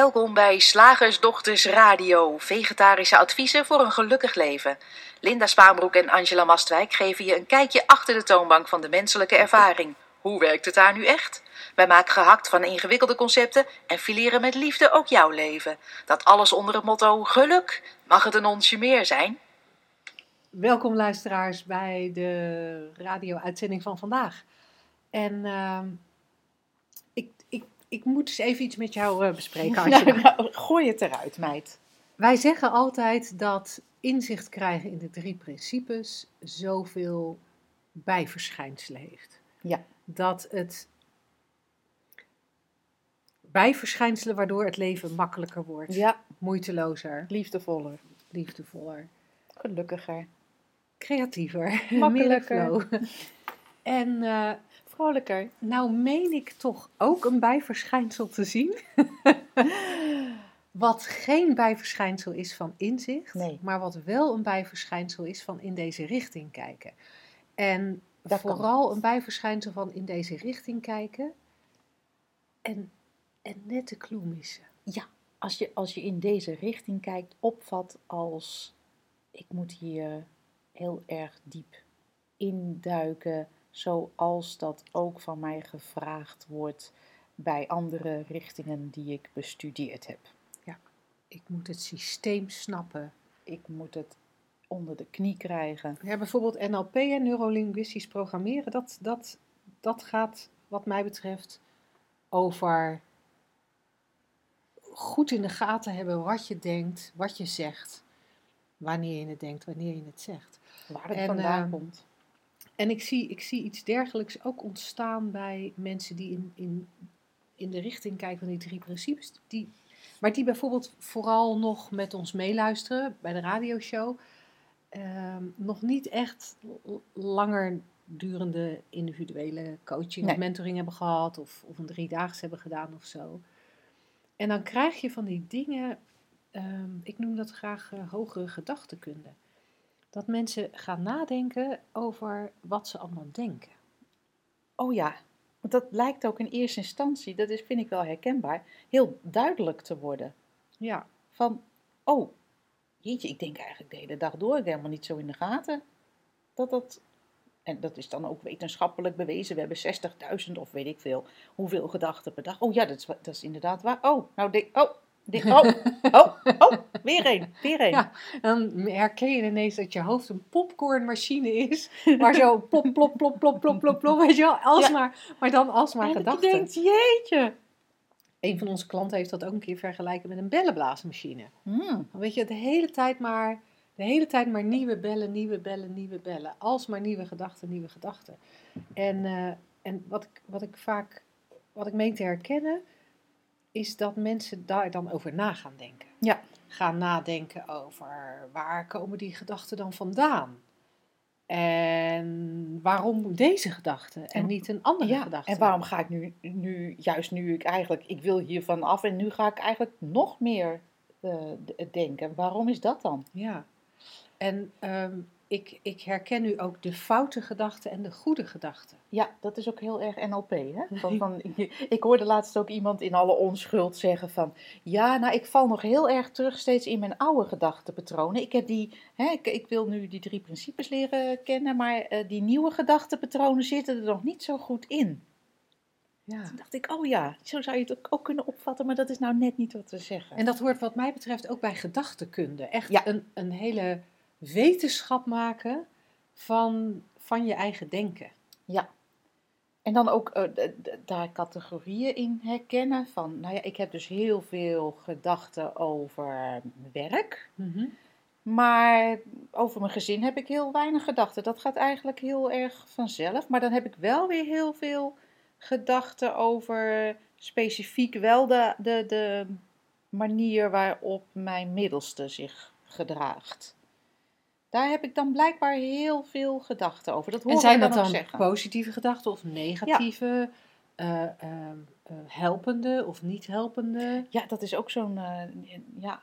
Welkom bij Slagersdochters Radio, vegetarische adviezen voor een gelukkig leven. Linda Spaanbroek en Angela Mastwijk geven je een kijkje achter de toonbank van de menselijke ervaring. Hoe werkt het daar nu echt? Wij maken gehakt van ingewikkelde concepten en fileren met liefde ook jouw leven. Dat alles onder het motto geluk. Mag het een onsje meer zijn? Welkom luisteraars bij de radio-uitzending van vandaag. En ik, ik, moet eens even iets met jou uh, bespreken. Nou, nou, gooi het eruit, meid. Wij zeggen altijd dat inzicht krijgen in de drie principes zoveel bijverschijnselen heeft. Ja. Dat het bijverschijnselen waardoor het leven makkelijker wordt. Ja. Moeitelozer. Liefdevoller. Liefdevoller. Gelukkiger. Creatiever. Makkelijker. en uh, vrolijker. Nou meen ik toch ook een bijverschijnsel te zien. wat geen bijverschijnsel is van inzicht, nee. maar wat wel een bijverschijnsel is van in deze richting kijken. En Dat vooral kan. een bijverschijnsel van in deze richting kijken en, en net de clue missen. Ja, als je, als je in deze richting kijkt, opvat als ik moet hier heel erg diep induiken, zoals dat ook van mij gevraagd wordt bij andere richtingen die ik bestudeerd heb. Ik moet het systeem snappen. Ik moet het onder de knie krijgen. Ja, bijvoorbeeld NLP en neurolinguistisch programmeren, dat, dat, dat gaat wat mij betreft over goed in de gaten hebben wat je denkt, wat je zegt, wanneer je het denkt, wanneer je het zegt. Waar het En, vandaan ehm, komt. En ik zie, ik zie iets dergelijks ook ontstaan bij mensen die in, in, in de richting kijken van die drie principes. Die, maar die bijvoorbeeld vooral nog met ons meeluisteren bij de radioshow. ehm, nog niet echt langer durende individuele coaching Nee. of mentoring hebben gehad. Of, of een driedaags hebben gedaan of zo. En dan krijg je van die dingen, ehm, ik noem dat graag eh, hogere gedachtenkunde. Dat mensen gaan nadenken over wat ze allemaal denken. Oh ja, want dat lijkt ook in eerste instantie, dat is, vind ik wel herkenbaar, heel duidelijk te worden. Ja, Van, oh, jeetje, ik denk eigenlijk de hele dag door, ik helemaal niet zo in de gaten. Dat dat, en dat is dan ook wetenschappelijk bewezen, we hebben 60.000 of weet ik veel, hoeveel gedachten per dag. Oh ja, dat is, dat is inderdaad waar. Oh, nou, denk, oh, oh, oh, oh, weer een, weer een. Ja. dan herken je ineens dat je hoofd een popcornmachine is. Waar zo plop, plop, plop, plop, plop, plop, plop, weet je wel, alsmaar, maar dan alsmaar en dat je gedachten. denkt, jeetje. Een van onze klanten heeft dat ook een keer vergelijken met een bellenblaasmachine. Hmm, Dan weet je, de hele tijd maar, de hele tijd maar nieuwe bellen, nieuwe bellen, nieuwe bellen. Alsmaar nieuwe gedachten, nieuwe gedachten. En, eh, en wat, ik, wat ik vaak, wat ik meen te herkennen, is dat mensen daar dan over na gaan denken. Ja. Gaan nadenken over waar komen die gedachten dan vandaan? En waarom deze gedachte en niet een andere ja, gedachte? en waarom ga ik nu, nu, juist nu ik eigenlijk, ik wil hiervan af en nu ga ik eigenlijk nog meer eh, denken. Waarom is dat dan? Ja, en ehm, ik, ik herken nu ook de foute gedachten en de goede gedachten. Ja, dat is ook heel erg NLP. Hè? Van, van, ik hoorde laatst ook iemand in alle onschuld zeggen van... Ja, nou, ik val nog heel erg terug steeds in mijn oude gedachtenpatronen. Ik, heb die, hè, ik, ik wil nu die drie principes leren kennen... maar eh, die nieuwe gedachtenpatronen zitten er nog niet zo goed in. Ja. Toen dacht ik, oh ja, zo zou je het ook- ook kunnen opvatten... maar dat is nou net niet wat we zeggen. En dat hoort wat mij betreft ook bij gedachtenkunde. Echt Ja. een, een hele wetenschap maken van, van je eigen denken. Ja. En dan ook eh, daar categorieën in herkennen van... Nou ja, ik heb dus heel veel gedachten over werk... Maar over mijn gezin heb ik heel weinig gedachten. Dat gaat eigenlijk heel erg vanzelf. Maar dan heb ik wel weer heel veel gedachten over specifiek wel de, de, de manier waarop mijn middelste zich gedraagt. Daar heb ik dan blijkbaar heel veel gedachten over. Dat hoor En zijn dat dan zeggen. positieve gedachten of negatieve, eh, ehm, eh, helpende of niet helpende? Ja, dat is ook zo'n. eh, ja.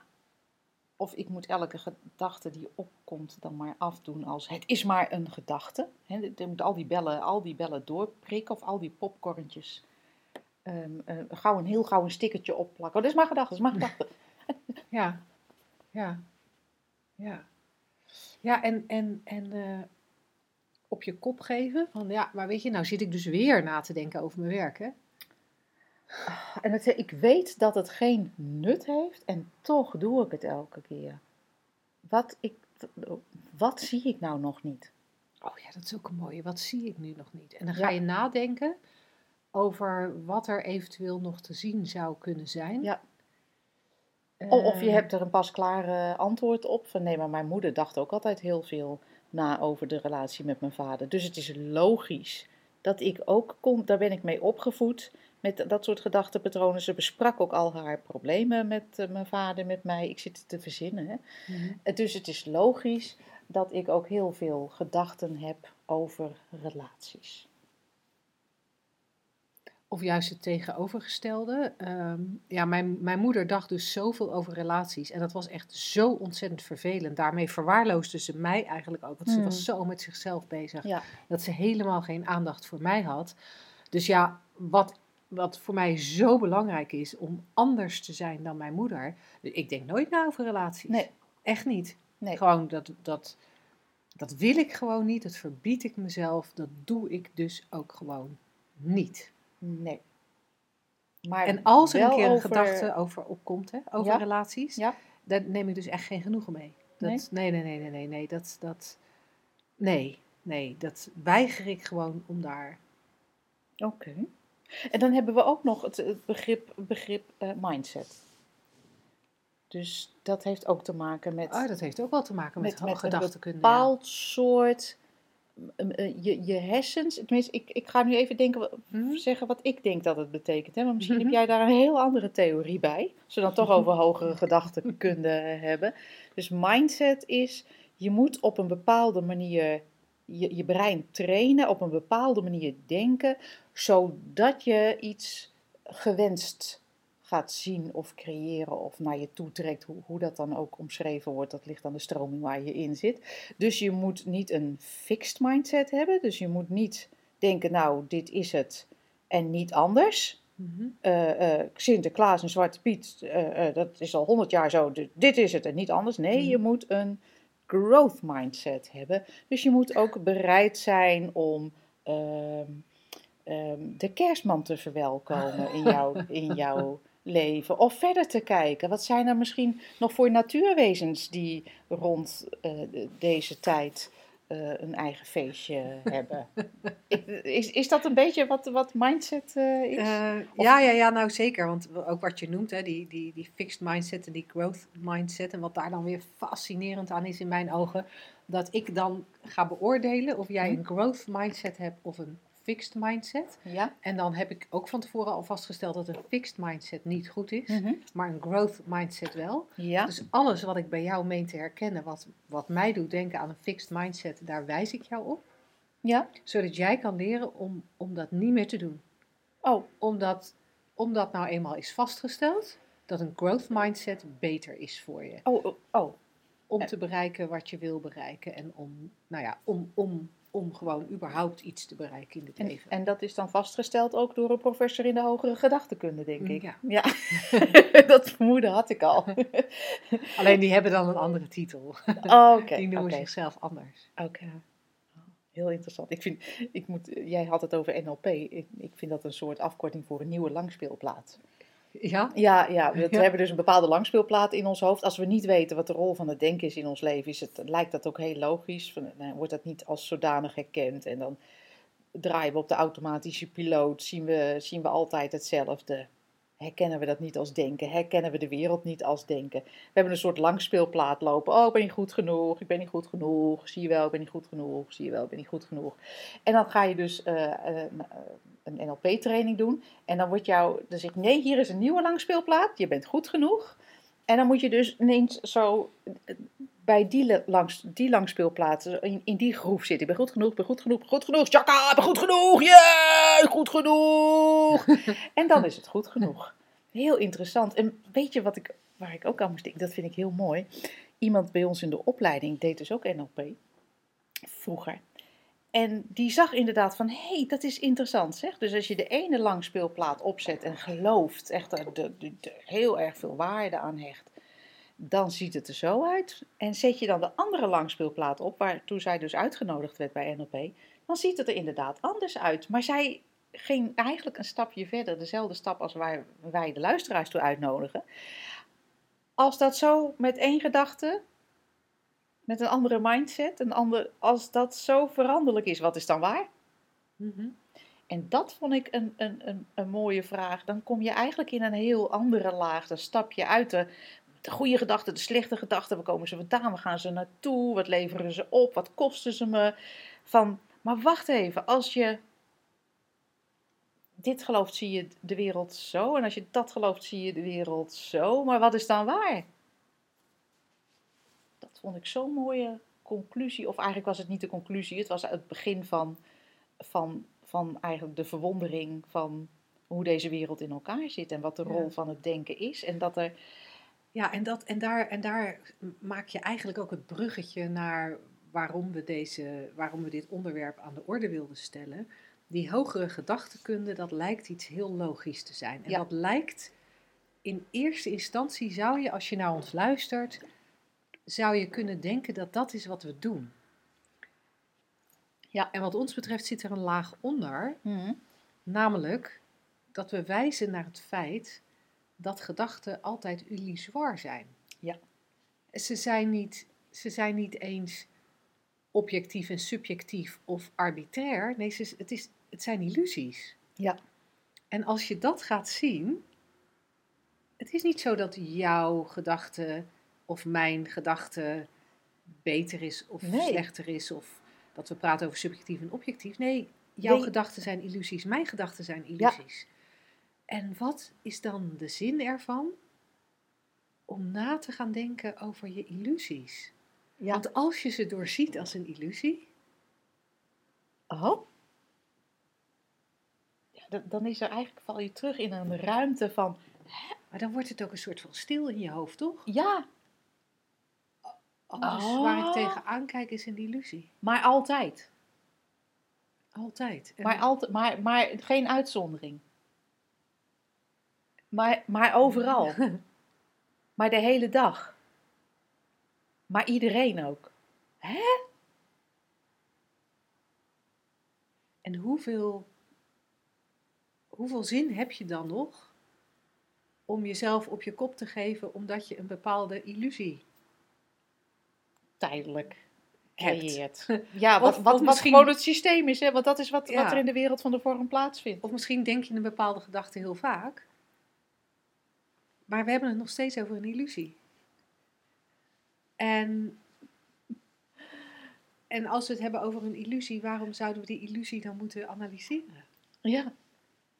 Of ik moet elke gedachte die opkomt dan maar afdoen als het is maar een gedachte. Hè, je moet al die bellen, al die bellen doorprikken of al die popcorntjes um, uh, gauw een heel gauw een stickertje opplakken. Oh, dat is maar gedachte, dat is maar gedachte. ja, ja, ja. Ja, en, en, en uh, op je kop geven van ja, maar weet je, nou zit ik dus weer na te denken over mijn werk, hè? En het, ik weet dat het geen nut heeft en toch doe ik het elke keer. Wat, ik, wat zie ik nou nog niet? Oh ja, dat is ook een mooie. Wat zie ik nu nog niet? En dan ga je nadenken over wat er eventueel nog te zien zou kunnen zijn. Ja. Of je eh. hebt er een pasklaar antwoord op. Van nee, maar mijn moeder dacht ook altijd heel veel na over de relatie met mijn vader. Dus het is logisch dat ik ook kom, daar ben ik mee opgevoed met dat soort gedachtenpatronen. Ze besprak ook al haar problemen met eh, mijn vader, met mij. Ik zit te verzinnen. Hè? Mhm. Dus het is logisch dat ik ook heel veel gedachten heb over relaties. Of juist het tegenovergestelde. Ehm, ja, mijn, mijn moeder dacht dus zoveel over relaties. En dat was echt zo ontzettend vervelend. Daarmee verwaarloosde ze mij eigenlijk ook. Want ze was hmm. zo met zichzelf bezig. Dat ze helemaal geen aandacht voor mij had. Dus ja, wat, wat voor mij zo belangrijk is om anders te zijn dan mijn moeder. Ik denk nooit na over relaties. Nee. Echt niet. Nee. Gewoon dat, dat, dat wil ik gewoon niet. Dat verbied ik mezelf. Dat doe ik dus ook gewoon niet. Nee. Maar en als er een keer een gedachte over opkomt, hè, over relaties, ja. daar neem ik dus echt geen genoegen mee. Dat, nee? nee? Nee, nee, nee, nee, Dat, dat, nee, nee, dat weiger ik gewoon om daar. Oké. En dan hebben we ook nog het, begrip, begrip uh, mindset. Dus dat heeft ook te maken met. Oh, dat heeft ook wel te maken met, met, met gedachtekunde. Een bepaald soort eh, je, je hersens, tenminste, ik, ik ga nu even denken, mhm. zeggen wat ik denk dat het betekent. Hè? Maar misschien heb mhm. jij daar een heel andere theorie bij. Als we dan toch over hogere gedachtenkunde hebben. Dus mindset is, je moet op een bepaalde manier je, je brein trainen, op een bepaalde manier denken, zodat je iets gewenst gaat zien of creëren of naar je toe trekt, hoe, hoe dat dan ook omschreven wordt, dat ligt aan de stroming waar je in zit. Dus je moet niet een fixed mindset hebben, dus je moet niet denken, nou, dit is het en niet anders. Mm Sinterklaas en Zwarte Piet, uh, dat is al honderd jaar zo, dit is het en niet anders. Nee, mhm. je moet een growth mindset hebben. Dus je moet ook bereid zijn om ehm, ehm, de kerstman te verwelkomen in, jouw, in jouw leven of verder te kijken. Wat zijn er misschien nog voor natuurwezens die rond uh, deze tijd uh, een eigen feestje hebben? is, is dat een beetje wat, wat mindset uh, is? ja, ja, ja, nou zeker. Want ook wat je noemt, hè, die, die, die fixed mindset en die growth mindset. En wat daar dan weer fascinerend aan is in mijn ogen. Dat ik dan ga beoordelen of jij mhm. een growth mindset hebt of een fixed mindset. Ja. En dan heb ik ook van tevoren al vastgesteld dat een fixed mindset niet goed is, mhm. maar een growth mindset wel. Ja. Dus alles wat ik bij jou meen te herkennen, wat, wat mij doet denken aan een fixed mindset, daar wijs ik jou op. Ja. Zodat jij kan leren om, om dat niet meer te doen. Oh. Omdat, omdat nou eenmaal is vastgesteld dat een growth mindset beter is voor je. Oh, oh. oh. Om te bereiken wat je wil bereiken en om, nou ja, om, om om gewoon überhaupt iets te bereiken in het leven. En dat is dan vastgesteld ook door een professor in de hogere gedachtekunde, denk mm, ik. Ja, ja. dat vermoeden had ik al. Alleen die hebben dan een andere titel. Oh, die noemen zichzelf anders. Oké. Heel interessant. Ik vind, ik moet, jij had het over NLP. Ik, ik vind dat een soort afkorting voor een nieuwe langspeelplaat. Ja? Ja, ja. We, hebben dus een bepaalde langspeelplaat in ons hoofd. Als we niet weten wat de rol van het denken is in ons leven, is het, lijkt dat ook heel logisch. Van, nou, wordt dat niet als zodanig herkend. En dan draaien we op de automatische piloot, zien we, zien we altijd hetzelfde. Herkennen we dat niet als denken? Herkennen we de wereld niet als denken? We hebben een soort langspeelplaat lopen. Oh, ben je goed genoeg? Ik ben niet goed genoeg. Zie je wel, ben niet goed genoeg. Zie je wel, ben niet goed genoeg. En dan ga je dus uh, een NLP-training doen. En dan wordt jou, dan ik, nee, hier is een nieuwe langspeelplaat. Je bent goed genoeg. En dan moet je dus ineens zo bij die, langs, die langspeelplaat, in, in die groef zitten. Ik ben goed genoeg, ben goed genoeg, ben goed genoeg. Chaka, ben goed genoeg, yeah, goed genoeg. en dan is het goed genoeg. Heel interessant. En weet je wat ik, waar ik ook aan moest denken? Dat vind ik heel mooi. Iemand bij ons in de opleiding deed dus ook NLP. Vroeger. En die zag inderdaad van, hé, hey, dat is interessant zeg. Dus als je de ene langspeelplaat opzet en gelooft, echt er heel erg veel waarde aan hecht, dan ziet het er zo uit. En zet je dan de andere langspeelplaat op, waartoe zij dus uitgenodigd werd bij NLP, dan ziet het er inderdaad anders uit. Maar zij ging eigenlijk een stapje verder, dezelfde stap als waar wij de luisteraars toe uitnodigen. Als dat zo met één gedachte, met een andere mindset, een ander, als dat zo veranderlijk is, wat is dan waar? Mhm. En dat vond ik een, een, een, een mooie vraag. Dan kom je eigenlijk in een heel andere laag. Dan stap je uit de, de goede gedachten, de slechte gedachten. Waar komen ze vandaan? Waar gaan ze naartoe? Wat leveren ze op? Wat kosten ze me? Van, maar wacht even, als je dit gelooft, zie je de wereld zo. En als je dat gelooft, zie je de wereld zo. Maar wat is dan waar? Dat vond ik zo'n mooie conclusie. Of eigenlijk was het niet de conclusie, het was het begin van, van, van eigenlijk de verwondering van hoe deze wereld in elkaar zit. En wat de rol Ja. van het denken is. En dat er. Ja, en, dat, en, daar, en daar maak je eigenlijk ook het bruggetje naar waarom we, deze, waarom we dit onderwerp aan de orde wilden stellen. Die hogere gedachtekunde, dat lijkt iets heel logisch te zijn. En Ja. dat lijkt, in eerste instantie zou je, als je naar ons luistert, zou je kunnen denken dat dat is wat we doen. Ja. En wat ons betreft zit er een laag onder, Mhm. namelijk dat we wijzen naar het feit dat gedachten altijd illusoir zijn. Ja. Ze zijn niet, ze zijn niet eens objectief en subjectief of arbitrair. Nee, ze, het, is, het zijn illusies. Ja. En als je dat gaat zien, het is niet zo dat jouw gedachte of mijn gedachte beter is of Nee. slechter is of dat we praten over subjectief en objectief. Nee, jouw Nee. gedachten zijn illusies, mijn gedachten zijn illusies. En wat is dan de zin ervan? Om na te gaan denken over je illusies. Ja. Want als je ze doorziet als een illusie, Oh. Ja, dan- is er eigenlijk, val je terug in een ruimte van, maar dan wordt het ook een soort van stil in je hoofd, toch? ja, Alles Oh. waar ik tegenaan kijk is een illusie. maar altijd. Altijd. En- Maar, altijd, maar, maar geen uitzondering. Maar, maar overal. maar de hele dag. Maar iedereen ook. Hè? En hoeveel, hoeveel zin heb je dan nog om jezelf op je kop te geven omdat je een bepaalde illusie Tijdelijk creëert. Ja, wat, Of- wat, of wat gewoon het systeem is. Hè? Want dat is wat, Ja. wat er in de wereld van de vorm plaatsvindt. Of misschien denk je een bepaalde gedachte heel vaak, maar we hebben het nog steeds over een illusie. En, en als we het hebben over een illusie, waarom zouden we die illusie dan moeten analyseren? Ja.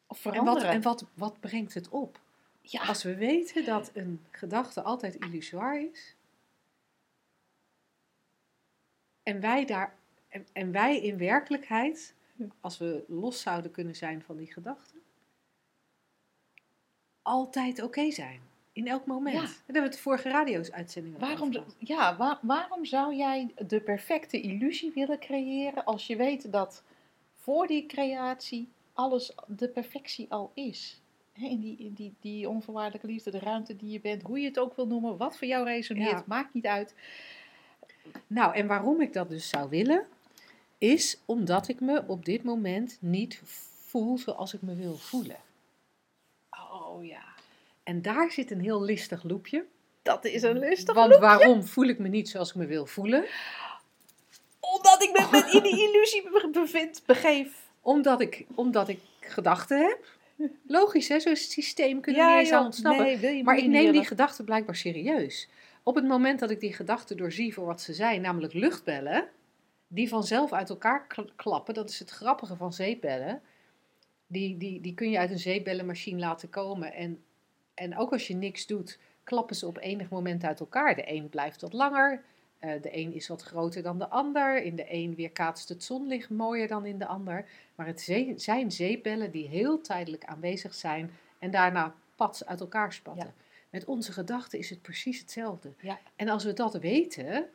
Of En, wat, veranderen. en wat, wat brengt het op? ja. Als we weten dat een gedachte altijd illusoir is, en wij, daar, en, en wij in werkelijkheid, als we los zouden kunnen zijn van die gedachte, altijd oké zijn. In elk moment. Ja. Daar hebben we het de vorige radio's-uitzending over Waarom, ja, wa- waarom zou jij de perfecte illusie willen creëren als je weet dat voor die creatie alles de perfectie al is? In die, in die, die onvoorwaardelijke liefde, de ruimte die je bent, hoe je het ook wil noemen, wat voor jou resoneert, Ja. maakt niet uit. Nou, en waarom ik dat dus zou willen, is omdat ik me op dit moment niet voel zoals ik me wil voelen. Oh ja, En daar zit een heel listig loopje. dat is een lustig Want waarom voel ik me niet zoals ik me wil voelen? Omdat ik me met in die illusie be- bevind, begeef. Omdat ik, omdat ik gedachten heb. Logisch, hè? Zo'n systeem kunnen we ja, niet eens aan ontsnappen. nee, wil je maar ik neem die gedachten blijkbaar serieus. Op het moment dat ik die gedachten doorzie voor wat ze zijn, namelijk luchtbellen, die vanzelf uit elkaar kl- klappen, dat is het grappige van zeepbellen. Die, die, die kun je uit een zeepbellenmachine laten komen. En, en ook als je niks doet, klappen ze op enig moment uit elkaar. De een blijft wat langer, eh, de een is wat groter dan de ander. In de een weerkaatst het zonlicht mooier dan in de ander. Maar het zijn zeepbellen die heel tijdelijk aanwezig zijn en daarna pats uit elkaar spatten. Ja. Met onze gedachten is het precies hetzelfde. Ja. En als we dat weten,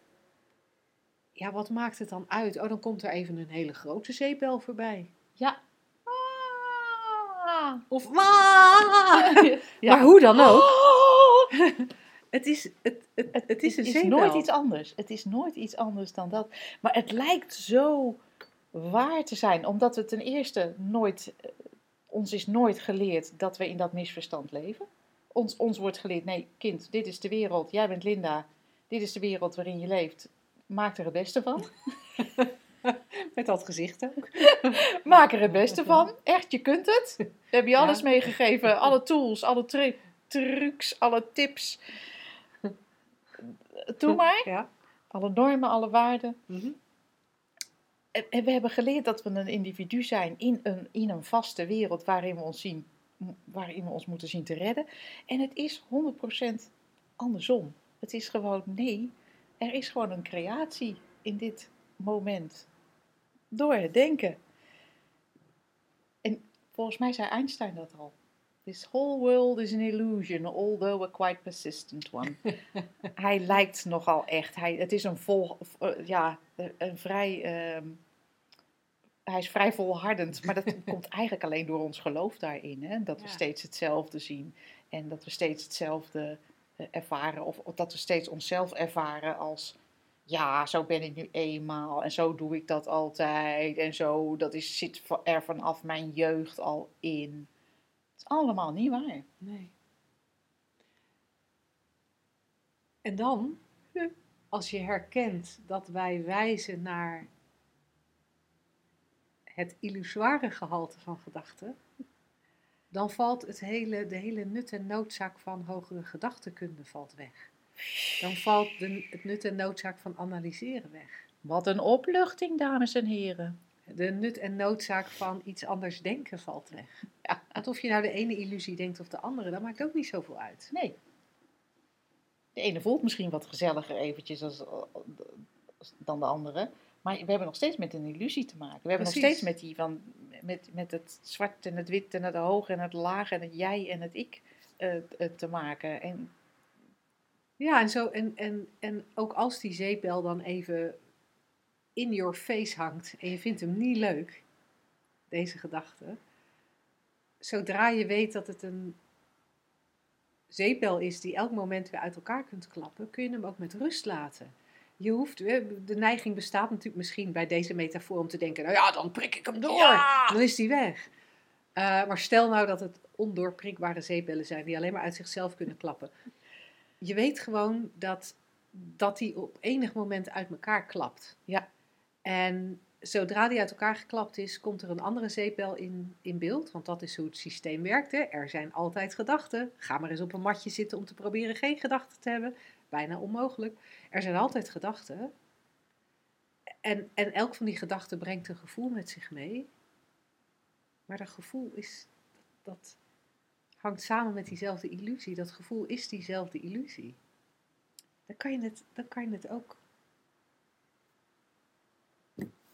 ja, wat maakt het dan uit? Oh, dan komt er even een hele grote zeepbel voorbij. Of. Maar hoe dan ook. het is, het, het, het, het is een het is nooit iets anders. Het is nooit iets anders dan dat. Maar het lijkt zo waar te zijn, omdat we ten eerste nooit, eh, ons is nooit geleerd dat we in dat misverstand leven. Ons, ons wordt geleerd, nee kind, dit is de wereld, jij bent Linda, dit is de wereld waarin je leeft, maak er het beste van. Met dat gezicht ook. maak er het beste van, echt, je kunt het. We hebben je alles meegegeven, alle tools, alle trucs, alle tips. Doe maar. Ja. Alle normen, alle waarden. Mm en we hebben geleerd dat we een individu zijn in een, in een vaste wereld waarin we, ons zien, waarin we ons moeten zien te redden. En het is 100% andersom. Het is gewoon nee, er is gewoon een creatie in dit moment. Door het denken. En volgens mij zei Einstein dat al. This whole world is an illusion, although a quite persistent one. hij lijkt nogal echt. Hij, het is een vol, eh, ja, een vrij, ehm, hij is vrij volhardend, maar dat komt eigenlijk alleen door ons geloof daarin. Hè? Dat we steeds hetzelfde zien en dat we steeds hetzelfde eh, ervaren, of, of dat we steeds onszelf ervaren als ja, zo ben ik nu eenmaal en zo doe ik dat altijd en zo, dat is, zit er vanaf mijn jeugd al in is allemaal niet waar. Nee. En dan, als je herkent dat wij wijzen naar het illusoire gehalte van gedachten, dan valt het hele, de hele nut en noodzaak van hogere gedachtenkunde valt weg. Dan valt de, het nut en noodzaak van analyseren weg. Wat een opluchting, dames en heren de nut en noodzaak van iets anders denken valt weg. Ja. Want of je nou de ene illusie denkt of de andere, dat maakt ook niet zoveel uit. Nee. De ene voelt misschien wat gezelliger eventjes als, dan de andere. Maar we hebben nog steeds met een illusie te maken. We hebben nog steeds met, die van, met, met het zwart en het wit en het hoog en het laag en het jij en het ik uh, te maken. En... Ja, en, zo, en, en, en ook als die zeepbel dan even in your face hangt en je vindt hem niet leuk, deze gedachte, zodra je weet dat het een zeepbel is die elk moment weer uit elkaar kunt klappen, kun je hem ook met rust laten. Je hoeft, de neiging bestaat natuurlijk misschien bij deze metafoor om te denken, nou ja, dan prik ik hem door, dan is die weg. Uh, maar stel nou dat het ondoorprikbare zeepbellen zijn die alleen maar uit zichzelf kunnen klappen. Je weet gewoon dat, dat die op enig moment uit elkaar klapt. Ja. En zodra die uit elkaar geklapt is, komt er een andere zeepbel in, in beeld. Want dat is hoe het systeem werkt. Hè. Er zijn altijd gedachten. Ga maar eens op een matje zitten om te proberen geen gedachten te hebben. Bijna onmogelijk. Er zijn altijd gedachten. En, en elk van die gedachten brengt een gevoel met zich mee. Maar dat gevoel is, dat hangt samen met diezelfde illusie. Dat gevoel is diezelfde illusie. Dan kan je het, dan kan je het ook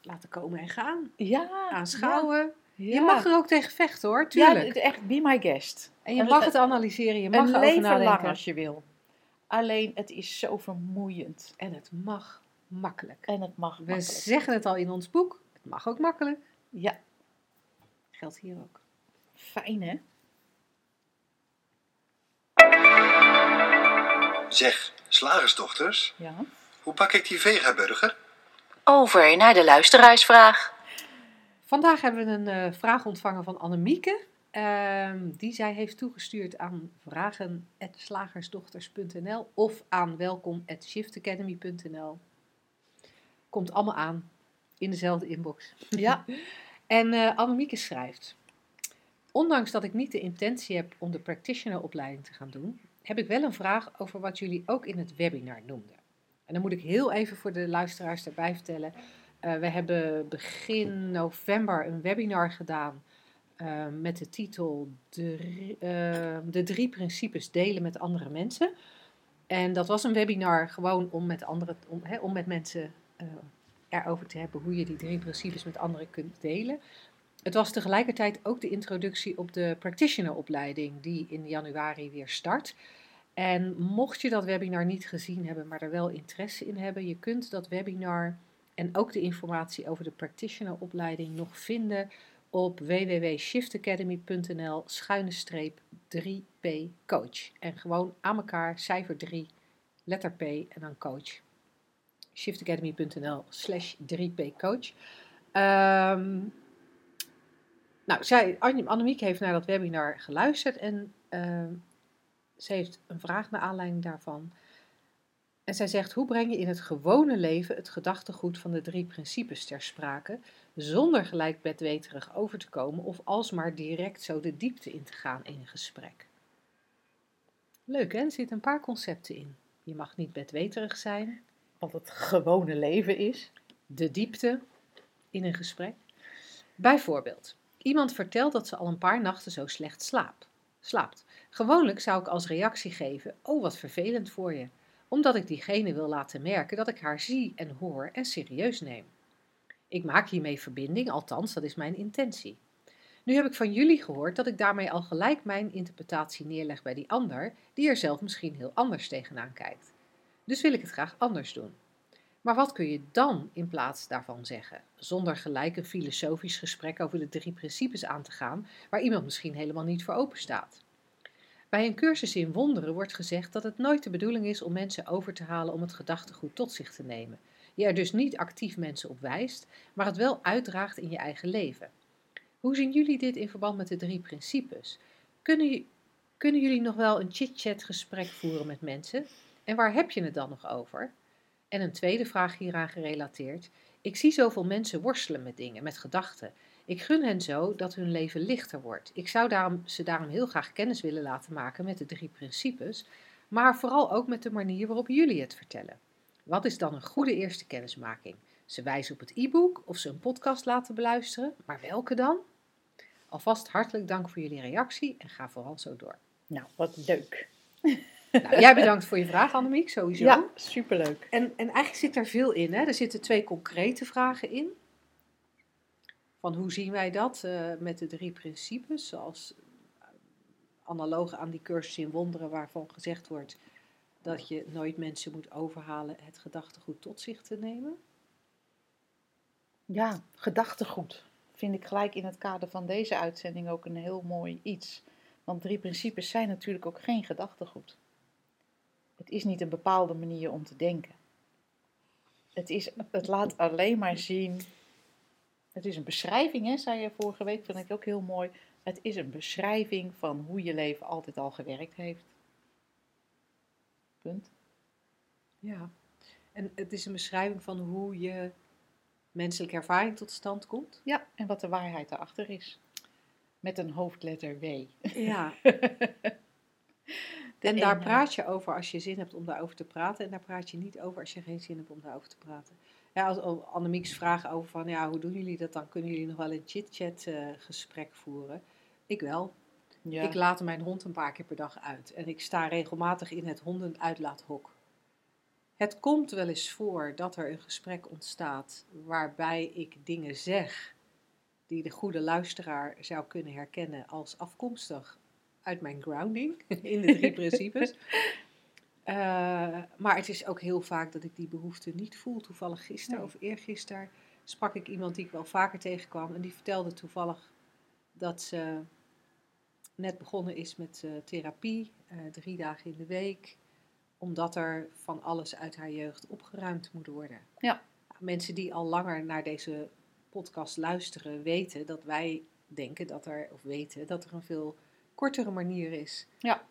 laten komen en gaan. Ja. Aanschouwen. Ja. Je mag er ook tegen vechten hoor, tuurlijk. Ja, echt, be my guest. En je mag het analyseren, je mag een erover nadenken. lang als je wil. Alleen, het is zo vermoeiend. En het mag makkelijk. En het mag We zeggen het al in ons boek, het mag ook makkelijk. Ja. Geldt hier ook. Fijn, hè? Zeg, slagersdochters. Ja? Hoe pak ik die vegaburger? over naar de luisteraarsvraag. Vandaag hebben we een uh, vraag ontvangen van Annemieke. Uh, die zij heeft toegestuurd aan vragen.slagersdochters.nl of aan welkom.shiftacademy.nl. Komt allemaal aan in dezelfde inbox. Ja. en uh, Annemieke schrijft: Ondanks dat ik niet de intentie heb om de practitioneropleiding te gaan doen, heb ik wel een vraag over wat jullie ook in het webinar noemden. En dan moet ik heel even voor de luisteraars erbij vertellen. Uh, we hebben begin november een webinar gedaan uh, met de titel de, uh, de drie principes delen met andere mensen. En dat was een webinar gewoon om met, andere, om, om met mensen erover te hebben hoe je die drie principes met anderen kunt delen. Het was tegelijkertijd ook de introductie op de practitioneropleiding die in januari weer start. En mocht je dat webinar niet gezien hebben, maar er wel interesse in hebben, je kunt dat webinar en ook de informatie over de practitioner-opleiding nog vinden op www.shiftacademy.nl schuine streep 3p coach. En gewoon aan elkaar cijfer 3, letter P en dan coach. shiftacademy.nl slash 3p coach. Um, nou, zij, Annemiek heeft naar dat webinar geluisterd en uh, ze heeft een vraag naar aanleiding daarvan. En zij zegt: Hoe breng je in het gewone leven het gedachtegoed van de drie principes ter sprake, zonder gelijk bedweterig over te komen of alsmaar direct zo de diepte in te gaan in een gesprek? Leuk hè, er zitten een paar concepten in. Je mag niet bedweterig zijn. Wat het gewone leven is. De diepte in een gesprek. Bijvoorbeeld, iemand vertelt dat ze al een paar nachten zo slecht slaapt. slaapt. Gewoonlijk zou ik als reactie geven: Oh, wat vervelend voor je omdat ik diegene wil laten merken dat ik haar zie en hoor en serieus neem. Ik maak hiermee verbinding, althans dat is mijn intentie. Nu heb ik van jullie gehoord dat ik daarmee al gelijk mijn interpretatie neerleg bij die ander, die er zelf misschien heel anders tegenaan kijkt. Dus wil ik het graag anders doen. Maar wat kun je dan in plaats daarvan zeggen, zonder gelijk een filosofisch gesprek over de drie principes aan te gaan, waar iemand misschien helemaal niet voor open staat? Bij een cursus in wonderen wordt gezegd dat het nooit de bedoeling is om mensen over te halen om het gedachtegoed tot zich te nemen. Je er dus niet actief mensen op wijst, maar het wel uitdraagt in je eigen leven. Hoe zien jullie dit in verband met de drie principes? Kunnen, kunnen jullie nog wel een chit-chat gesprek voeren met mensen? En waar heb je het dan nog over? En een tweede vraag hieraan gerelateerd. Ik zie zoveel mensen worstelen met dingen, met gedachten. Ik gun hen zo dat hun leven lichter wordt. Ik zou daarom, ze daarom heel graag kennis willen laten maken met de drie principes, maar vooral ook met de manier waarop jullie het vertellen. Wat is dan een goede eerste kennismaking? Ze wijzen op het e-book of ze een podcast laten beluisteren, maar welke dan? Alvast hartelijk dank voor jullie reactie en ga vooral zo door. Nou, wat leuk. Nou, jij bedankt voor je vraag, Annemiek, sowieso. Ja, superleuk. En, en eigenlijk zit er veel in. Hè? Er zitten twee concrete vragen in. Van hoe zien wij dat uh, met de drie principes, zoals uh, analoog aan die cursus in wonderen waarvan gezegd wordt dat je nooit mensen moet overhalen het gedachtegoed tot zich te nemen? Ja, gedachtegoed vind ik gelijk in het kader van deze uitzending ook een heel mooi iets. Want drie principes zijn natuurlijk ook geen gedachtegoed. Het is niet een bepaalde manier om te denken. Het, is, het laat alleen maar zien het is een beschrijving, hè, zei je vorige week, vind ik ook heel mooi. Het is een beschrijving van hoe je leven altijd al gewerkt heeft. Punt. Ja, en het is een beschrijving van hoe je menselijke ervaring tot stand komt. Ja, en wat de waarheid erachter is. Met een hoofdletter W. Ja. en daar praat je over als je zin hebt om daarover te praten. En daar praat je niet over als je geen zin hebt om daarover te praten ja, als Annemiek's vraag over van, ja, hoe doen jullie dat dan? Kunnen jullie nog wel een chit-chat uh, gesprek voeren? Ik wel. Ja. Ik laat mijn hond een paar keer per dag uit. En ik sta regelmatig in het hondenuitlaathok. Het komt wel eens voor dat er een gesprek ontstaat waarbij ik dingen zeg die de goede luisteraar zou kunnen herkennen als afkomstig uit mijn grounding in de drie principes. Uh, maar het is ook heel vaak dat ik die behoefte niet voel. Toevallig gisteren of eergisteren sprak ik iemand die ik wel vaker tegenkwam. En die vertelde toevallig dat ze net begonnen is met uh, therapie, uh, drie dagen in de week. Omdat er van alles uit haar jeugd opgeruimd moet worden. Ja. Mensen die al langer naar deze podcast luisteren weten dat wij denken dat er, of weten dat er een veel kortere manier is. Ja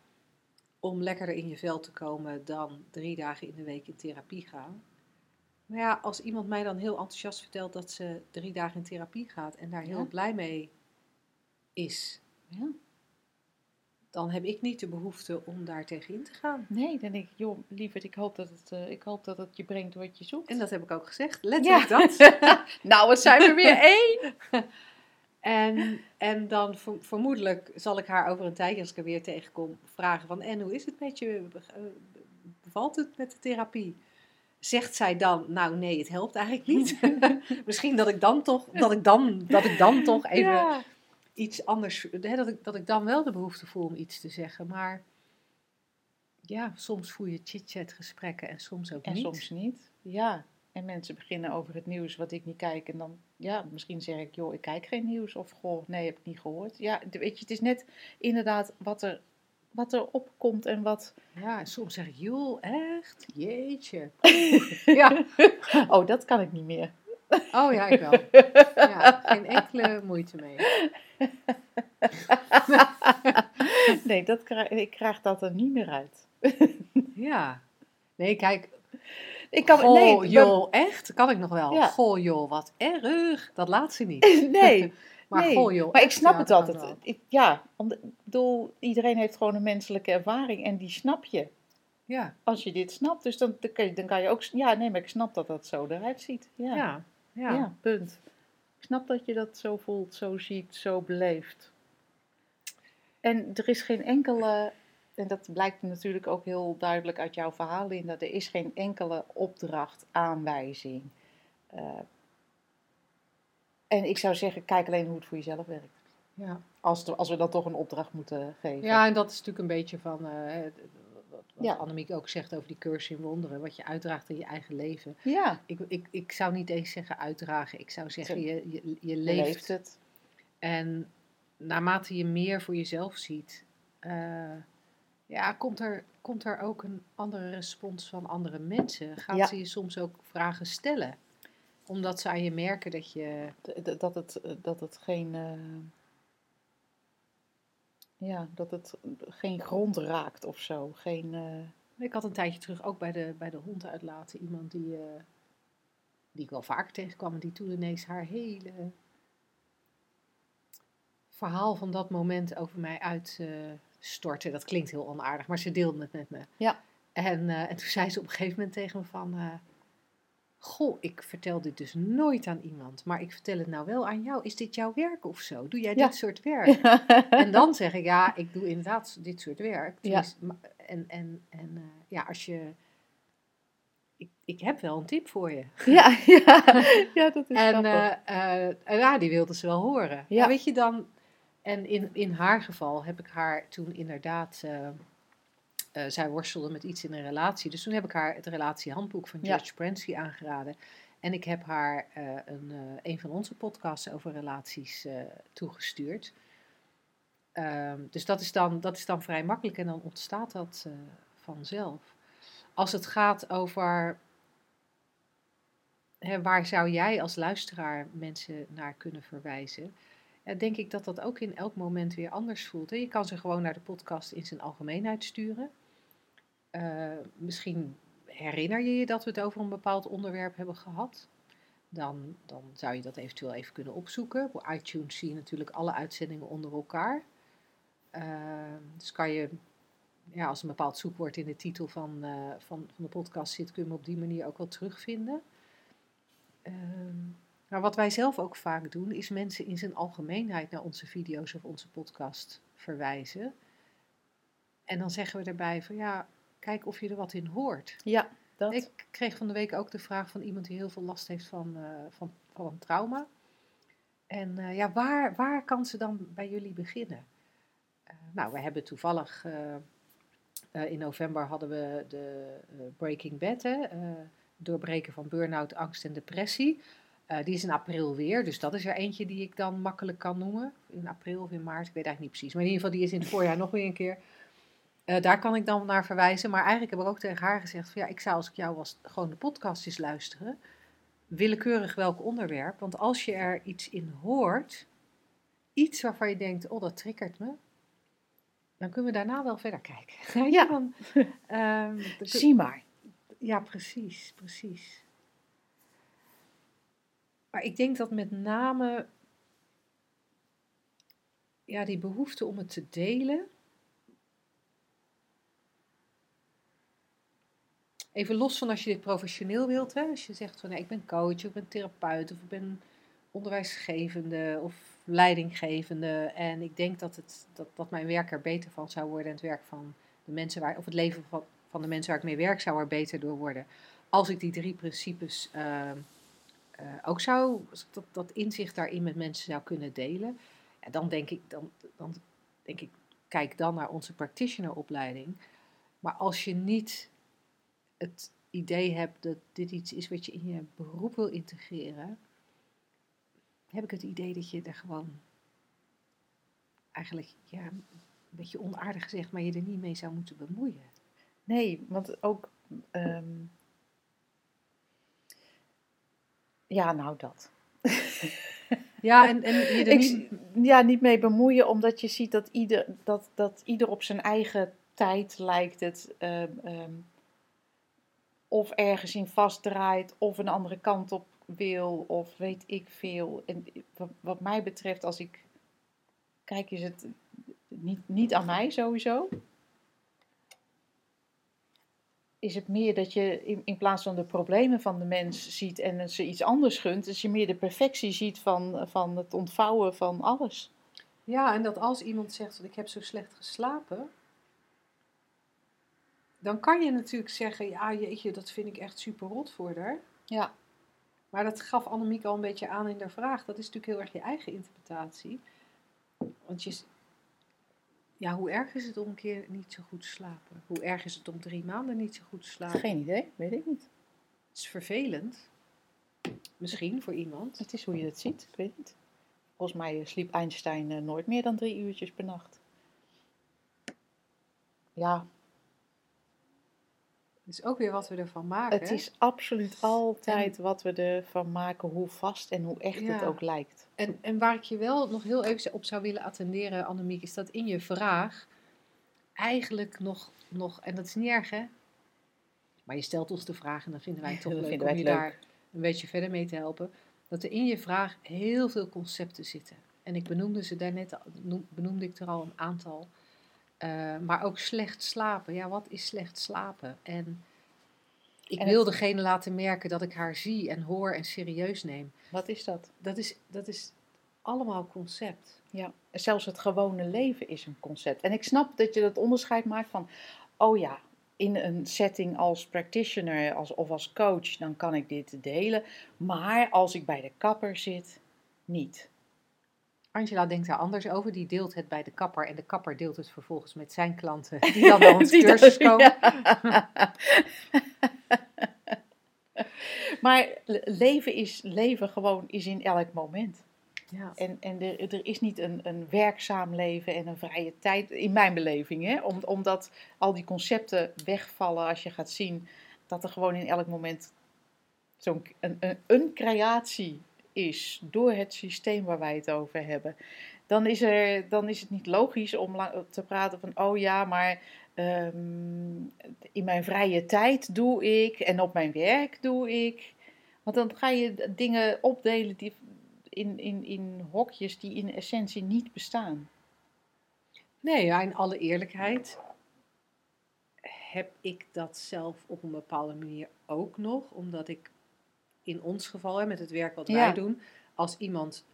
om lekkerder in je vel te komen dan drie dagen in de week in therapie gaan. Maar ja, als iemand mij dan heel enthousiast vertelt dat ze drie dagen in therapie gaat en daar heel blij mee is, ja. dan heb ik niet de behoefte om daar tegenin te gaan. Nee, dan denk ik, joh, lieverd, ik hoop dat het, uh, ik hoop dat het je brengt wat je zoekt. En dat heb ik ook gezegd, letterlijk ja. dat. nou, het zijn er weer één. En, en dan vermoedelijk zal ik haar over een tijdje, als ik er weer tegenkom, vragen van... En hoe is het met je? Bevalt het met de therapie? Zegt zij dan, nou nee, het helpt eigenlijk niet. Misschien dat ik dan toch, dat ik dan, dat ik dan toch even iets anders... Hè, dat, ik, dat ik dan wel de behoefte voel om iets te zeggen. Maar ja, soms voel je chit-chat gesprekken en soms ook niet. En soms niet, ja. En mensen beginnen over het nieuws wat ik niet kijk. En dan, ja, misschien zeg ik, joh, ik kijk geen nieuws. Of, goh, nee, heb ik niet gehoord. Ja, weet je, het is net inderdaad wat er, wat er opkomt en wat... Ja, en soms zeg ik, joh, echt? Jeetje. ja. Oh, dat kan ik niet meer. Oh ja, ik wel. Ja, geen enkele moeite mee. nee, dat krijg, ik krijg dat er niet meer uit. ja. Nee, kijk. Ik kan, Goh, nee, joh, echt? Kan ik nog wel. Ja. Goh, joh, wat erg. Dat laat ze niet. nee. maar nee. goh, joh. Maar ik snap het altijd. Ik, ja, om ik bedoel, iedereen heeft gewoon een menselijke ervaring en die snap je. Ja. Als je dit snapt, dus dan, dan, kan je, dan kan je ook... Ja, nee, maar ik snap dat dat zo eruit ziet. Ja. ja. Ja. ja, punt. Ik snap dat je dat zo voelt, zo ziet, zo beleeft. En er is geen enkele, en dat blijkt natuurlijk ook heel duidelijk uit jouw verhaal, in dat er is geen enkele opdracht, aanwijzing. Uh, en ik zou zeggen, kijk alleen hoe het voor jezelf werkt. Ja. Als, de, als we dan toch een opdracht moeten geven. Ja, en dat is natuurlijk een beetje van, uh, wat, wat ja. Annemiek ook zegt over die cursus in wonderen, wat je uitdraagt in je eigen leven. Ja. Ik, ik, ik zou niet eens zeggen uitdragen, ik zou zeggen je, je, je leeft. leeft het. En naarmate je meer voor jezelf ziet, uh, ja, komt er, komt er ook een andere respons van andere mensen. Gaan ja. ze je soms ook vragen stellen? Omdat ze aan je merken dat je... Dat het, dat het geen... Uh, ja, dat het geen grond raakt of zo. Geen, uh... Ik had een tijdje terug ook bij de, bij de hond uitlaten iemand die, uh, die ik wel vaker tegenkwam. En die toen ineens haar hele verhaal van dat moment over mij uitstortte. dat klinkt heel onaardig, maar ze deelde het met me. Ja. En, uh, en toen zei ze op een gegeven moment tegen me van... Goh, ik vertel dit dus nooit aan iemand, maar ik vertel het nou wel aan jou. Is dit jouw werk of zo? Doe jij ja. dit soort werk? en dan zeg ik, ja, ik doe inderdaad dit soort werk. Ja. En, en, en uh, ja, als je... Ik, ik heb wel een tip voor je. Ja, ja. ja dat is en, uh, uh, ja, die wilde ze wel horen. Ja. Maar weet je dan... En in, in haar geval heb ik haar toen inderdaad... Uh, zij worstelde met iets in een relatie. Dus toen heb ik haar het relatiehandboek van George ja. Prancy aangeraden. En ik heb haar uh, een, een van onze podcasts over relaties toegestuurd. Um, dus dat is, dan, dat is dan vrij makkelijk en dan ontstaat dat vanzelf. Als het gaat over hè, waar zou jij als luisteraar mensen naar kunnen verwijzen, denk ik dat dat ook in elk moment weer anders voelt. Je kan ze gewoon naar de podcast in zijn algemeenheid sturen. Uh, misschien herinner je je dat we het over een bepaald onderwerp hebben gehad. Dan, dan zou je dat eventueel even kunnen opzoeken. Op iTunes zie je natuurlijk alle uitzendingen onder elkaar. Uh, dus kan je, ja, als een bepaald zoekwoord in de titel van, uh, van, van de podcast zit, kun je hem op die manier ook wel terugvinden. Maar wat wij zelf ook vaak doen, is mensen in zijn algemeenheid naar onze video's of onze podcast verwijzen. En dan zeggen we erbij van ja, kijk of je er wat in hoort. Ja, dat. Ik kreeg van de week ook de vraag van iemand die heel veel last heeft van, uh, van, van een trauma. En uh, ja, waar, waar kan ze dan bij jullie beginnen? Uh, nou, we hebben toevallig in november hadden we de Breaking Bad, hè, doorbreken van burn-out, angst en depressie. Uh, die is in april weer, dus dat is er eentje die ik dan makkelijk kan noemen. In april of in maart, ik weet eigenlijk niet precies. Maar in ieder geval, die is in het voorjaar nog weer een keer. Uh, daar kan ik dan naar verwijzen. Maar eigenlijk heb ik ook tegen haar gezegd: van, ja, ik zou als ik jou was gewoon de podcast eens luisteren. Willekeurig welk onderwerp. Want als je er iets in hoort, iets waarvan je denkt: oh, dat triggert me. Dan kunnen we daarna wel verder kijken. ja, dan, um, zie maar. Ja, precies, precies. Maar ik denk dat met name ja, die behoefte om het te delen. Even los van als je dit professioneel wilt, hè? als je zegt van nee, ik ben coach of ik ben therapeut of ik ben onderwijsgevende of leidinggevende en ik denk dat, het, dat, dat mijn werk er beter van zou worden en het werk van de mensen waar, of het leven van, van de mensen waar ik mee werk zou er beter door worden. Als ik die drie principes uh, uh, ook zou, dat, dat inzicht daarin met mensen zou kunnen delen. En dan denk ik, dan, dan denk ik, kijk dan naar onze practitioneropleiding. Maar als je niet het idee heb dat dit iets is wat je in je beroep wil integreren, heb ik het idee dat je er gewoon eigenlijk, ja, een beetje onaardig gezegd, maar je er niet mee zou moeten bemoeien. Nee, want ook. Ehm, ja, nou dat. Ja, en, en je er niet... ja, niet mee bemoeien, omdat je ziet dat ieder, dat, dat ieder op zijn eigen tijd lijkt het. Ehm, ehm, of ergens in vastdraait, of een andere kant op wil, of weet ik veel. En wat, mij betreft, als ik kijk, is het niet, niet aan mij sowieso. Is het meer dat je in, in plaats van de problemen van de mens ziet en ze iets anders gunt, dat je meer de perfectie ziet van, van het ontvouwen van alles. Ja, en dat als iemand zegt dat ik heb zo slecht geslapen, dan kan je natuurlijk zeggen, ja jeetje, dat vind ik echt super rot voor haar. Ja. Maar dat gaf Annemiek al een beetje aan in de vraag. Dat is natuurlijk heel erg je eigen interpretatie. Want je, ja, hoe erg is het om een keer niet zo goed te slapen? Hoe erg is het om drie maanden niet zo goed te slapen? Geen idee, weet ik niet. Het is vervelend. Misschien voor iemand. Het is hoe je het ziet, ik weet niet. Volgens mij sliep Einstein eh, nooit meer dan drie uurtjes per nacht. Ja, is ook weer wat we ervan maken. Het is absoluut altijd wat we ervan maken, hoe vast en hoe echt het ook lijkt. En, en waar ik je wel nog heel even op zou willen attenderen, Annemiek, is dat in je vraag eigenlijk nog, nog en dat is niet erg hè, maar je stelt ons de vraag en dan vinden wij het toch leuk om je daar een beetje verder mee te helpen, dat er in je vraag heel veel concepten zitten. En ik benoemde ze daarnet, benoemde ik er al een aantal. Eh, maar ook slecht slapen. Ja, wat is slecht slapen? En ik wil degene laten merken dat ik haar zie en hoor en serieus neem. Wat is dat? Dat is, dat is allemaal concept. Ja, zelfs het gewone leven is een concept. En ik snap dat je dat onderscheid maakt van, oh ja, in een setting als practitioner als, of als coach, dan kan ik dit delen. Maar als ik bij de kapper zit, niet. Angela denkt daar anders over. Die deelt het bij de kapper en de kapper deelt het vervolgens met zijn klanten, die dan bij onze cursus komen. maar leven is leven gewoon is in elk moment. Ja. En, en er, er is niet een, een werkzaam leven en een vrije tijd, in mijn beleving, hè? Om, omdat al die concepten wegvallen als je gaat zien dat er gewoon in elk moment zo'n een, een, een creatie is door het systeem waar wij het over hebben, dan is, er, dan is het niet logisch om te praten van, oh ja, maar ehm, in mijn vrije tijd doe ik en op mijn werk doe ik. Want dan ga je dingen opdelen die in, in, in hokjes die in essentie niet bestaan. Nee, ja, in alle eerlijkheid heb ik dat zelf op een bepaalde manier ook nog, omdat ik in ons geval, hè, met het werk wat wij doen, als iemand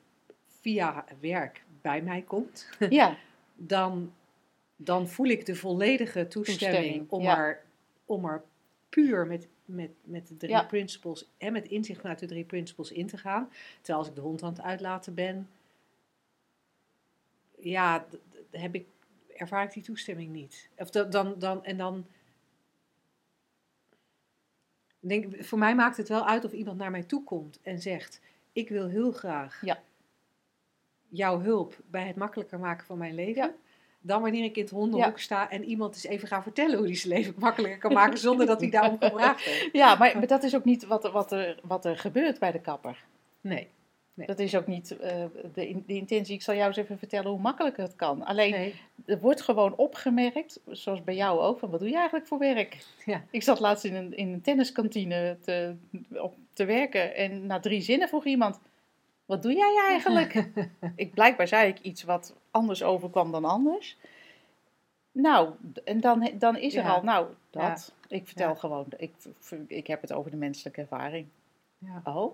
via werk bij mij komt, ja. dan, dan voel ik de volledige toestemming, om, er, om er puur met, met, met de drie principles en met inzicht vanuit de drie principles in te gaan. Terwijl als ik de hond aan het uitlaten ben, ja, heb ik, ervaar ik die toestemming niet. Of dan, dan, en dan denk, voor mij maakt het wel uit of iemand naar mij toe komt en zegt: Ik wil heel graag ja. jouw hulp bij het makkelijker maken van mijn leven. Dan wanneer ik in het hondenhoek sta en iemand eens even gaat vertellen hoe hij zijn leven makkelijker kan maken zonder dat hij daarom gevraagd heeft. Ja, maar, maar dat is ook niet wat, wat, er, wat er gebeurt bij de kapper. Nee. Dat is ook niet uh, de, de, intentie. Ik zal jou eens even vertellen hoe makkelijk het kan. Alleen, er wordt gewoon opgemerkt, zoals bij jou ook, van wat doe je eigenlijk voor werk? Ja. Ik zat laatst in een, in een tenniskantine te, op, te werken en na drie zinnen vroeg iemand, wat doe jij eigenlijk? ik, blijkbaar zei ik iets wat anders overkwam dan anders. Nou, en dan, dan is er al, nou, dat. Ik vertel gewoon, ik, ik heb het over de menselijke ervaring. Oh,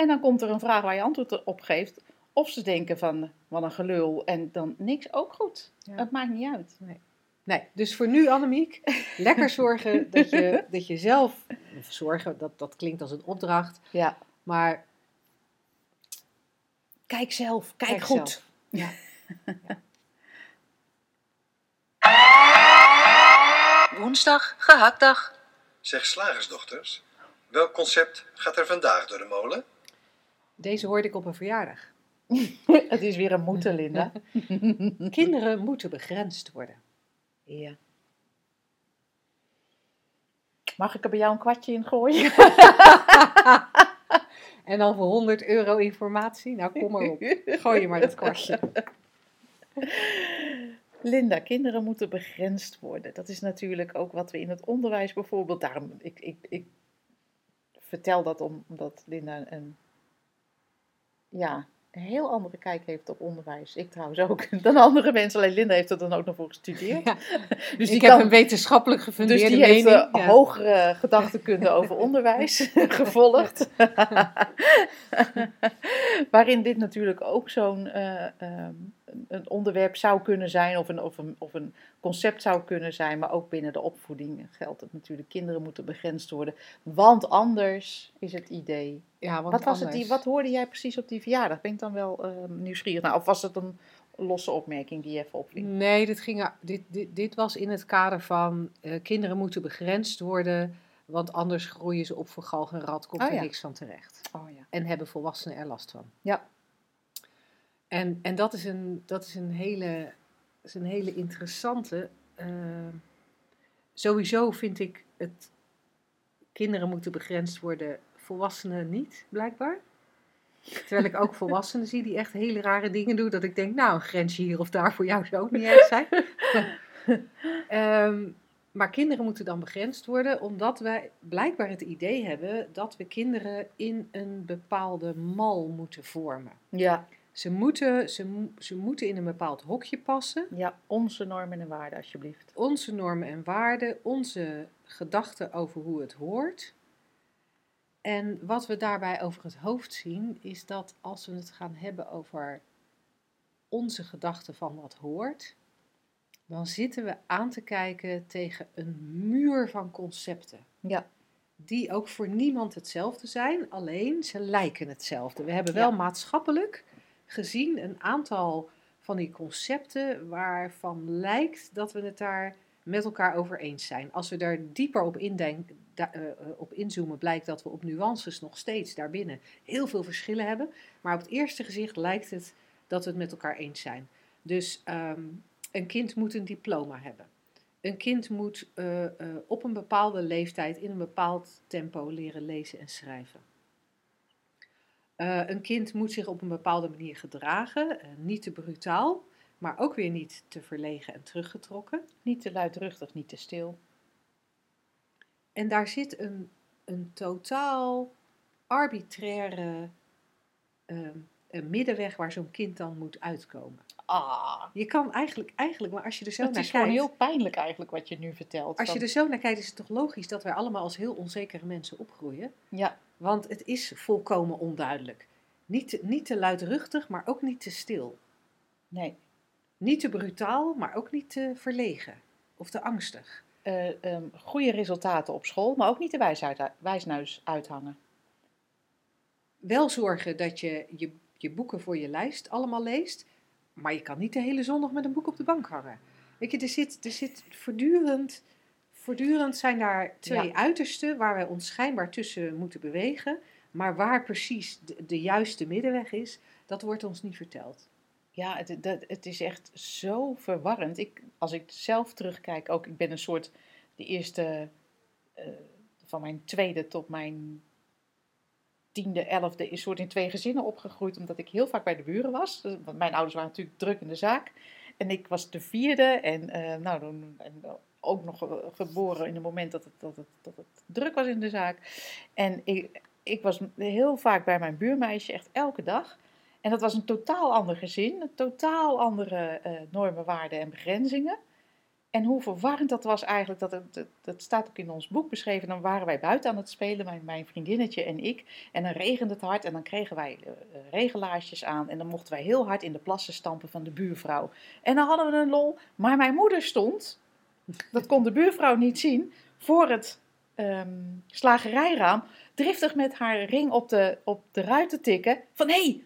en dan komt er een vraag waar je antwoord op geeft. Of ze denken van, wat een gelul. En dan niks, ook goed. Ja. Het maakt niet uit. Nee. nee. dus voor nu Annemiek, lekker zorgen dat je, dat je zelf... Zorgen, dat, dat klinkt als een opdracht. Ja. Maar... Kijk zelf, kijk, goed. Ja. ja. Woensdag, gehaktdag. Zeg slagersdochters, welk concept gaat er vandaag door de molen? Deze hoorde ik op een verjaardag. het is weer een moeten, Linda. Kinderen moeten begrensd worden. Ja. Mag ik er bij jou een kwartje in gooien? en dan voor 100 euro informatie? Nou, kom maar op. Gooi je maar dat kwartje. Linda, kinderen moeten begrensd worden. Dat is natuurlijk ook wat we in het onderwijs bijvoorbeeld. Daarom, ik, ik, ik vertel dat omdat Linda een ja, een heel andere kijk heeft op onderwijs. Ik trouwens ook. Dan andere mensen. Alleen Linda heeft er dan ook nog voor gestudeerd. Dus ik heb een wetenschappelijk gefundeerde dus die mening. heeft een hogere gedachtekunde over onderwijs gevolgd. Waarin dit natuurlijk ook zo'n uh, um, een onderwerp zou kunnen zijn. Of een, of, een, of een concept zou kunnen zijn. Maar ook binnen de opvoeding geldt het natuurlijk. Kinderen moeten begrensd worden. Want anders is het idee ja, wat, was het die, wat hoorde jij precies op die verjaardag? Ben ik dan wel uh, nieuwsgierig naar? Of was het een losse opmerking die je even opviel? Nee, dit, ging, dit, dit, dit was in het kader van uh, kinderen moeten begrensd worden, want anders groeien ze op voor galg en rat, komt oh, er ja. niks van terecht. Oh, ja. En hebben volwassenen er last van. Ja. En, en dat, is een, dat is een hele, is een hele interessante. Uh, sowieso vind ik het kinderen moeten begrensd worden volwassenen niet, blijkbaar. Terwijl ik ook volwassenen zie die echt hele rare dingen doen. Dat ik denk, nou, een grensje hier of daar voor jou zou ook niet erg zijn. um, maar kinderen moeten dan begrensd worden, omdat wij blijkbaar het idee hebben dat we kinderen in een bepaalde mal moeten vormen. Ja. Ze moeten, ze, ze moeten in een bepaald hokje passen. Ja, onze normen en waarden, alsjeblieft. Onze normen en waarden, onze gedachten over hoe het hoort. En wat we daarbij over het hoofd zien, is dat als we het gaan hebben over onze gedachten van wat hoort, dan zitten we aan te kijken tegen een muur van concepten. Ja. Die ook voor niemand hetzelfde zijn, alleen ze lijken hetzelfde. We hebben wel maatschappelijk gezien een aantal van die concepten waarvan lijkt dat we het daar met elkaar over eens zijn. Als we daar dieper op, indenken, da, uh, op inzoomen, blijkt dat we op nuances nog steeds daarbinnen heel veel verschillen hebben. Maar op het eerste gezicht lijkt het dat we het met elkaar eens zijn. Dus um, een kind moet een diploma hebben. Een kind moet uh, op een bepaalde leeftijd in een bepaald tempo leren lezen en schrijven. Een kind moet zich op een bepaalde manier gedragen, niet te brutaal, maar ook weer niet te verlegen en teruggetrokken. Niet te luidruchtig, niet te stil. En daar zit een, een totaal arbitraire uh, een middenweg waar zo'n kind dan moet uitkomen. Ah. Je kan eigenlijk, eigenlijk, maar als je er zo het naar kijkt... kijkt... Het is gewoon heel pijnlijk eigenlijk wat je nu vertelt. Als je er zo naar kijkt, is het toch logisch dat wij allemaal als heel onzekere mensen opgroeien? Ja. Want het is volkomen onduidelijk. Niet te, niet te luidruchtig, maar ook niet te stil. Nee. Niet te brutaal, maar ook niet te verlegen of te angstig. Uh, um, goede resultaten op school, maar ook niet de wijsuit, wijsneus uithangen. Wel zorgen dat je, je je boeken voor je lijst allemaal leest, maar je kan niet de hele zondag met een boek op de bank hangen. Weet je, er zit, er zit voortdurend, voortdurend zijn daar twee ja. uitersten waar wij ons schijnbaar tussen moeten bewegen, maar waar precies de, de juiste middenweg is, dat wordt ons niet verteld. Ja, het, het is echt zo verwarrend. Ik, als ik zelf terugkijk, ook ik ben een soort de eerste uh, van mijn tweede tot mijn tiende, elfde is soort in twee gezinnen opgegroeid, omdat ik heel vaak bij de buren was. Want mijn ouders waren natuurlijk druk in de zaak. En ik was de vierde en, uh, nou, dan, ook nog geboren in het moment dat het, dat, het, dat het druk was in de zaak. En ik, ik was heel vaak bij mijn buurmeisje, echt elke dag. En dat was een totaal ander gezin, totaal andere uh, normen, waarden en begrenzingen. En hoe verwarrend dat was eigenlijk, dat, dat, dat staat ook in ons boek beschreven. Dan waren wij buiten aan het spelen, mijn, mijn vriendinnetje en ik. En dan regende het hard en dan kregen wij uh, regelaarsjes aan. En dan mochten wij heel hard in de plassen stampen van de buurvrouw. En dan hadden we een lol. Maar mijn moeder stond, dat kon de buurvrouw niet zien, voor het um, slagerijraam. Driftig met haar ring op de, op de ruit te tikken. Van hé, hey,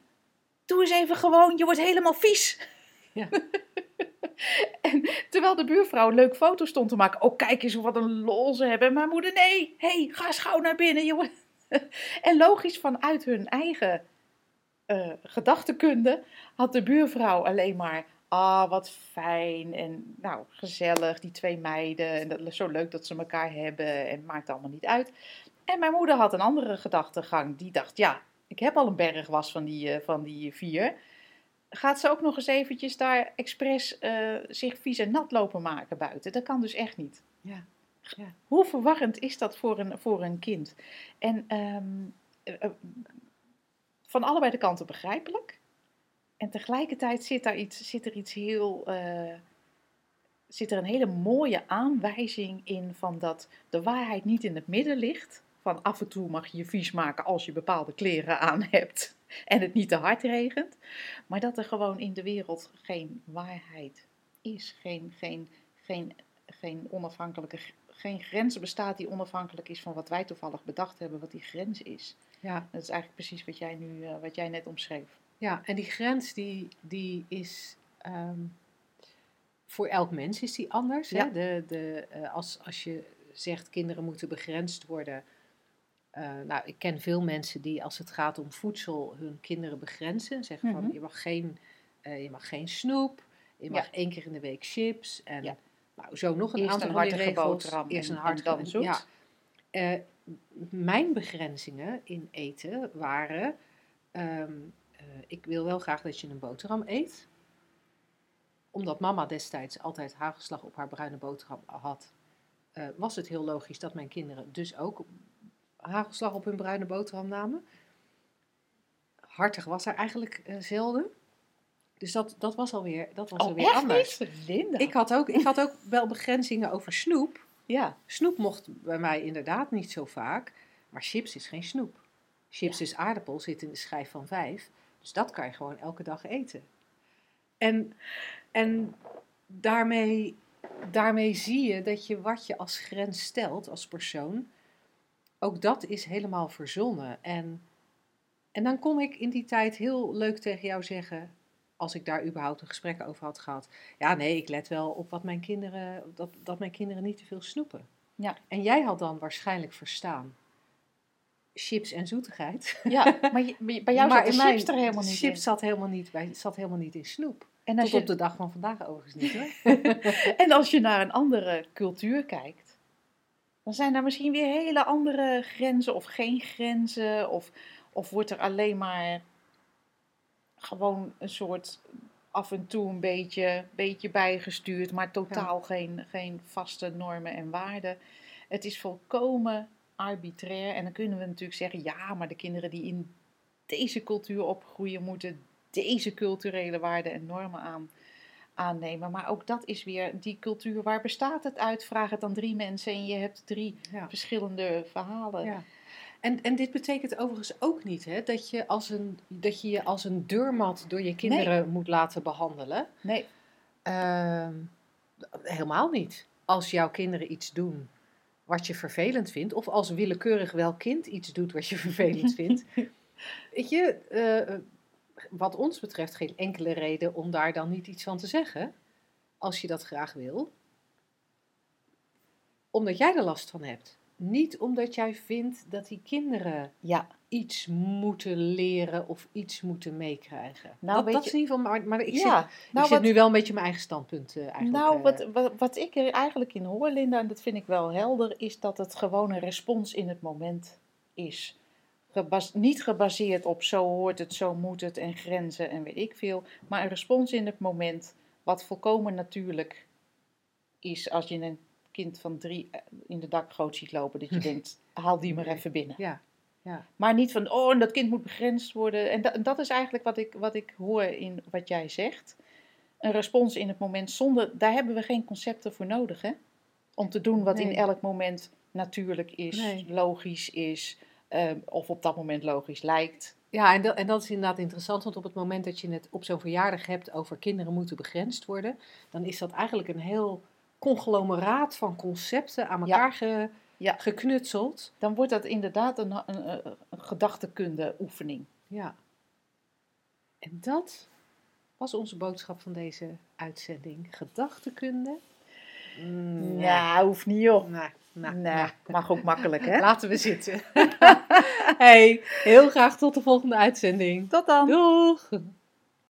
doe eens even gewoon, je wordt helemaal vies. Ja. en terwijl de buurvrouw een leuke foto stond te maken. Oh, kijk eens wat een lol ze hebben. mijn moeder, nee, hey, ga gauw naar binnen, jongen. en logisch vanuit hun eigen uh, gedachtekunde had de buurvrouw alleen maar... Ah, wat fijn en nou, gezellig, die twee meiden. En dat zo leuk dat ze elkaar hebben en maakt allemaal niet uit. En mijn moeder had een andere gedachtegang. Die dacht, ja, ik heb al een berg was van die, uh, van die vier gaat ze ook nog eens eventjes daar expres uh, zich vies en nat lopen maken buiten. Dat kan dus echt niet. Ja. ja. Hoe verwarrend is dat voor een, voor een kind? En um, uh, van allebei de kanten begrijpelijk. En tegelijkertijd zit, daar iets, zit er iets heel. Uh, zit er een hele mooie aanwijzing in van dat de waarheid niet in het midden ligt. Van af en toe mag je je vies maken als je bepaalde kleren aan hebt en het niet te hard regent. Maar dat er gewoon in de wereld geen waarheid is. Geen, geen, geen, geen onafhankelijke geen grens bestaat die onafhankelijk is van wat wij toevallig bedacht hebben, wat die grens is. Ja. Dat is eigenlijk precies wat jij, nu, uh, wat jij net omschreef. Ja, en die grens die, die is um, voor elk mens is die anders. Ja. Hè? De, de, uh, als, als je zegt kinderen moeten begrensd worden, uh, nou, ik ken veel mensen die als het gaat om voedsel hun kinderen begrenzen. Zeggen van, mm -hmm. je, mag geen, uh, je mag geen snoep, je mag ja. één keer in de week chips. En ja. nou, zo nog een Eerst aantal een hartige boterham. Eerst een hartige en dan zoet. Ja. Uh, mijn begrenzingen in eten waren... Um, ik wil wel graag dat je een boterham eet. Omdat mama destijds altijd hagelslag op haar bruine boterham had... was het heel logisch dat mijn kinderen dus ook hagelslag op hun bruine boterham namen. Hartig was er eigenlijk uh, zelden. Dus dat, dat was alweer, dat was oh, alweer echt anders. Ik had, ook, ik had ook wel begrenzingen over snoep. Ja. Snoep mocht bij mij inderdaad niet zo vaak. Maar chips is geen snoep. Chips ja. is aardappel, zit in de schijf van vijf. Dus dat kan je gewoon elke dag eten. En, en daarmee, daarmee zie je dat je wat je als grens stelt als persoon, ook dat is helemaal verzonnen. En, en dan kon ik in die tijd heel leuk tegen jou zeggen, als ik daar überhaupt een gesprek over had gehad. Ja, nee, ik let wel op wat mijn kinderen, dat, dat mijn kinderen niet te veel snoepen. Ja. En jij had dan waarschijnlijk verstaan chips en zoetigheid. Ja, maar, je, bij jou maar zat de chips er helemaal niet chips in. Zat helemaal niet, bij, zat helemaal niet in snoep. En als Tot je, op de dag van vandaag overigens niet hoor. en als je naar een andere cultuur kijkt, dan zijn er misschien weer hele andere grenzen of geen grenzen. Of, of wordt er alleen maar gewoon een soort af en toe een beetje, beetje bijgestuurd, maar totaal ja. geen, geen vaste normen en waarden. Het is volkomen arbitrair. En dan kunnen we natuurlijk zeggen, ja, maar de kinderen die in deze cultuur opgroeien, moeten deze culturele waarden en normen aan aannemen. Maar ook dat is weer die cultuur. Waar bestaat het uit? Vraag het dan drie mensen en je hebt drie ja. verschillende verhalen. Ja. En, en dit betekent overigens ook niet hè, dat, je als een, dat je je als een deurmat door je kinderen nee. moet laten behandelen. Nee. Uh, helemaal niet. Als jouw kinderen iets doen wat je vervelend vindt, of als willekeurig welk kind iets doet wat je vervelend vindt. Weet je, uh, wat ons betreft geen enkele reden om daar dan niet iets van te zeggen. Als je dat graag wil. Omdat jij er last van hebt. Niet omdat jij vindt dat die kinderen ja. iets moeten leren of iets moeten meekrijgen. Nou, dat, dat je, is in ieder geval, maar, maar ik, ja, zit, nou, ik zit nu wel een beetje mijn eigen standpunt uh, eigenlijk. Nou, uh, wat, wat, wat ik er eigenlijk in hoor, Linda, en dat vind ik wel helder, is dat het gewoon een respons in het moment is. Gebas, niet gebaseerd op zo hoort het, zo moet het en grenzen en weet ik veel. Maar een respons in het moment, wat volkomen natuurlijk is als je een kind van drie in de dakgoot ziet lopen. Dat je denkt, haal die maar even binnen. Ja. Ja. Maar niet van, oh, en dat kind moet begrensd worden. En dat, dat is eigenlijk wat ik, wat ik hoor in wat jij zegt. Een respons in het moment zonder, daar hebben we geen concepten voor nodig, hè? Om te doen wat nee. in elk moment natuurlijk is, nee. logisch is, um, of op dat moment logisch lijkt. Ja, en dat, en dat is inderdaad interessant, want op het moment dat je het op zo'n verjaardag hebt over kinderen moeten begrensd worden, dan is dat eigenlijk een heel conglomeraat van concepten aan elkaar ja. Ge, ja. geknutseld. Dan wordt dat inderdaad een, een, een gedachtekunde oefening. Ja. En dat, was onze boodschap van deze uitzending gedachtekunde. Mm, ja, hoeft niet joh. Nou, nou, nee, nou. mag ook makkelijk hè. Laten we zitten. hey, heel graag tot de volgende uitzending. Tot dan. Doeg!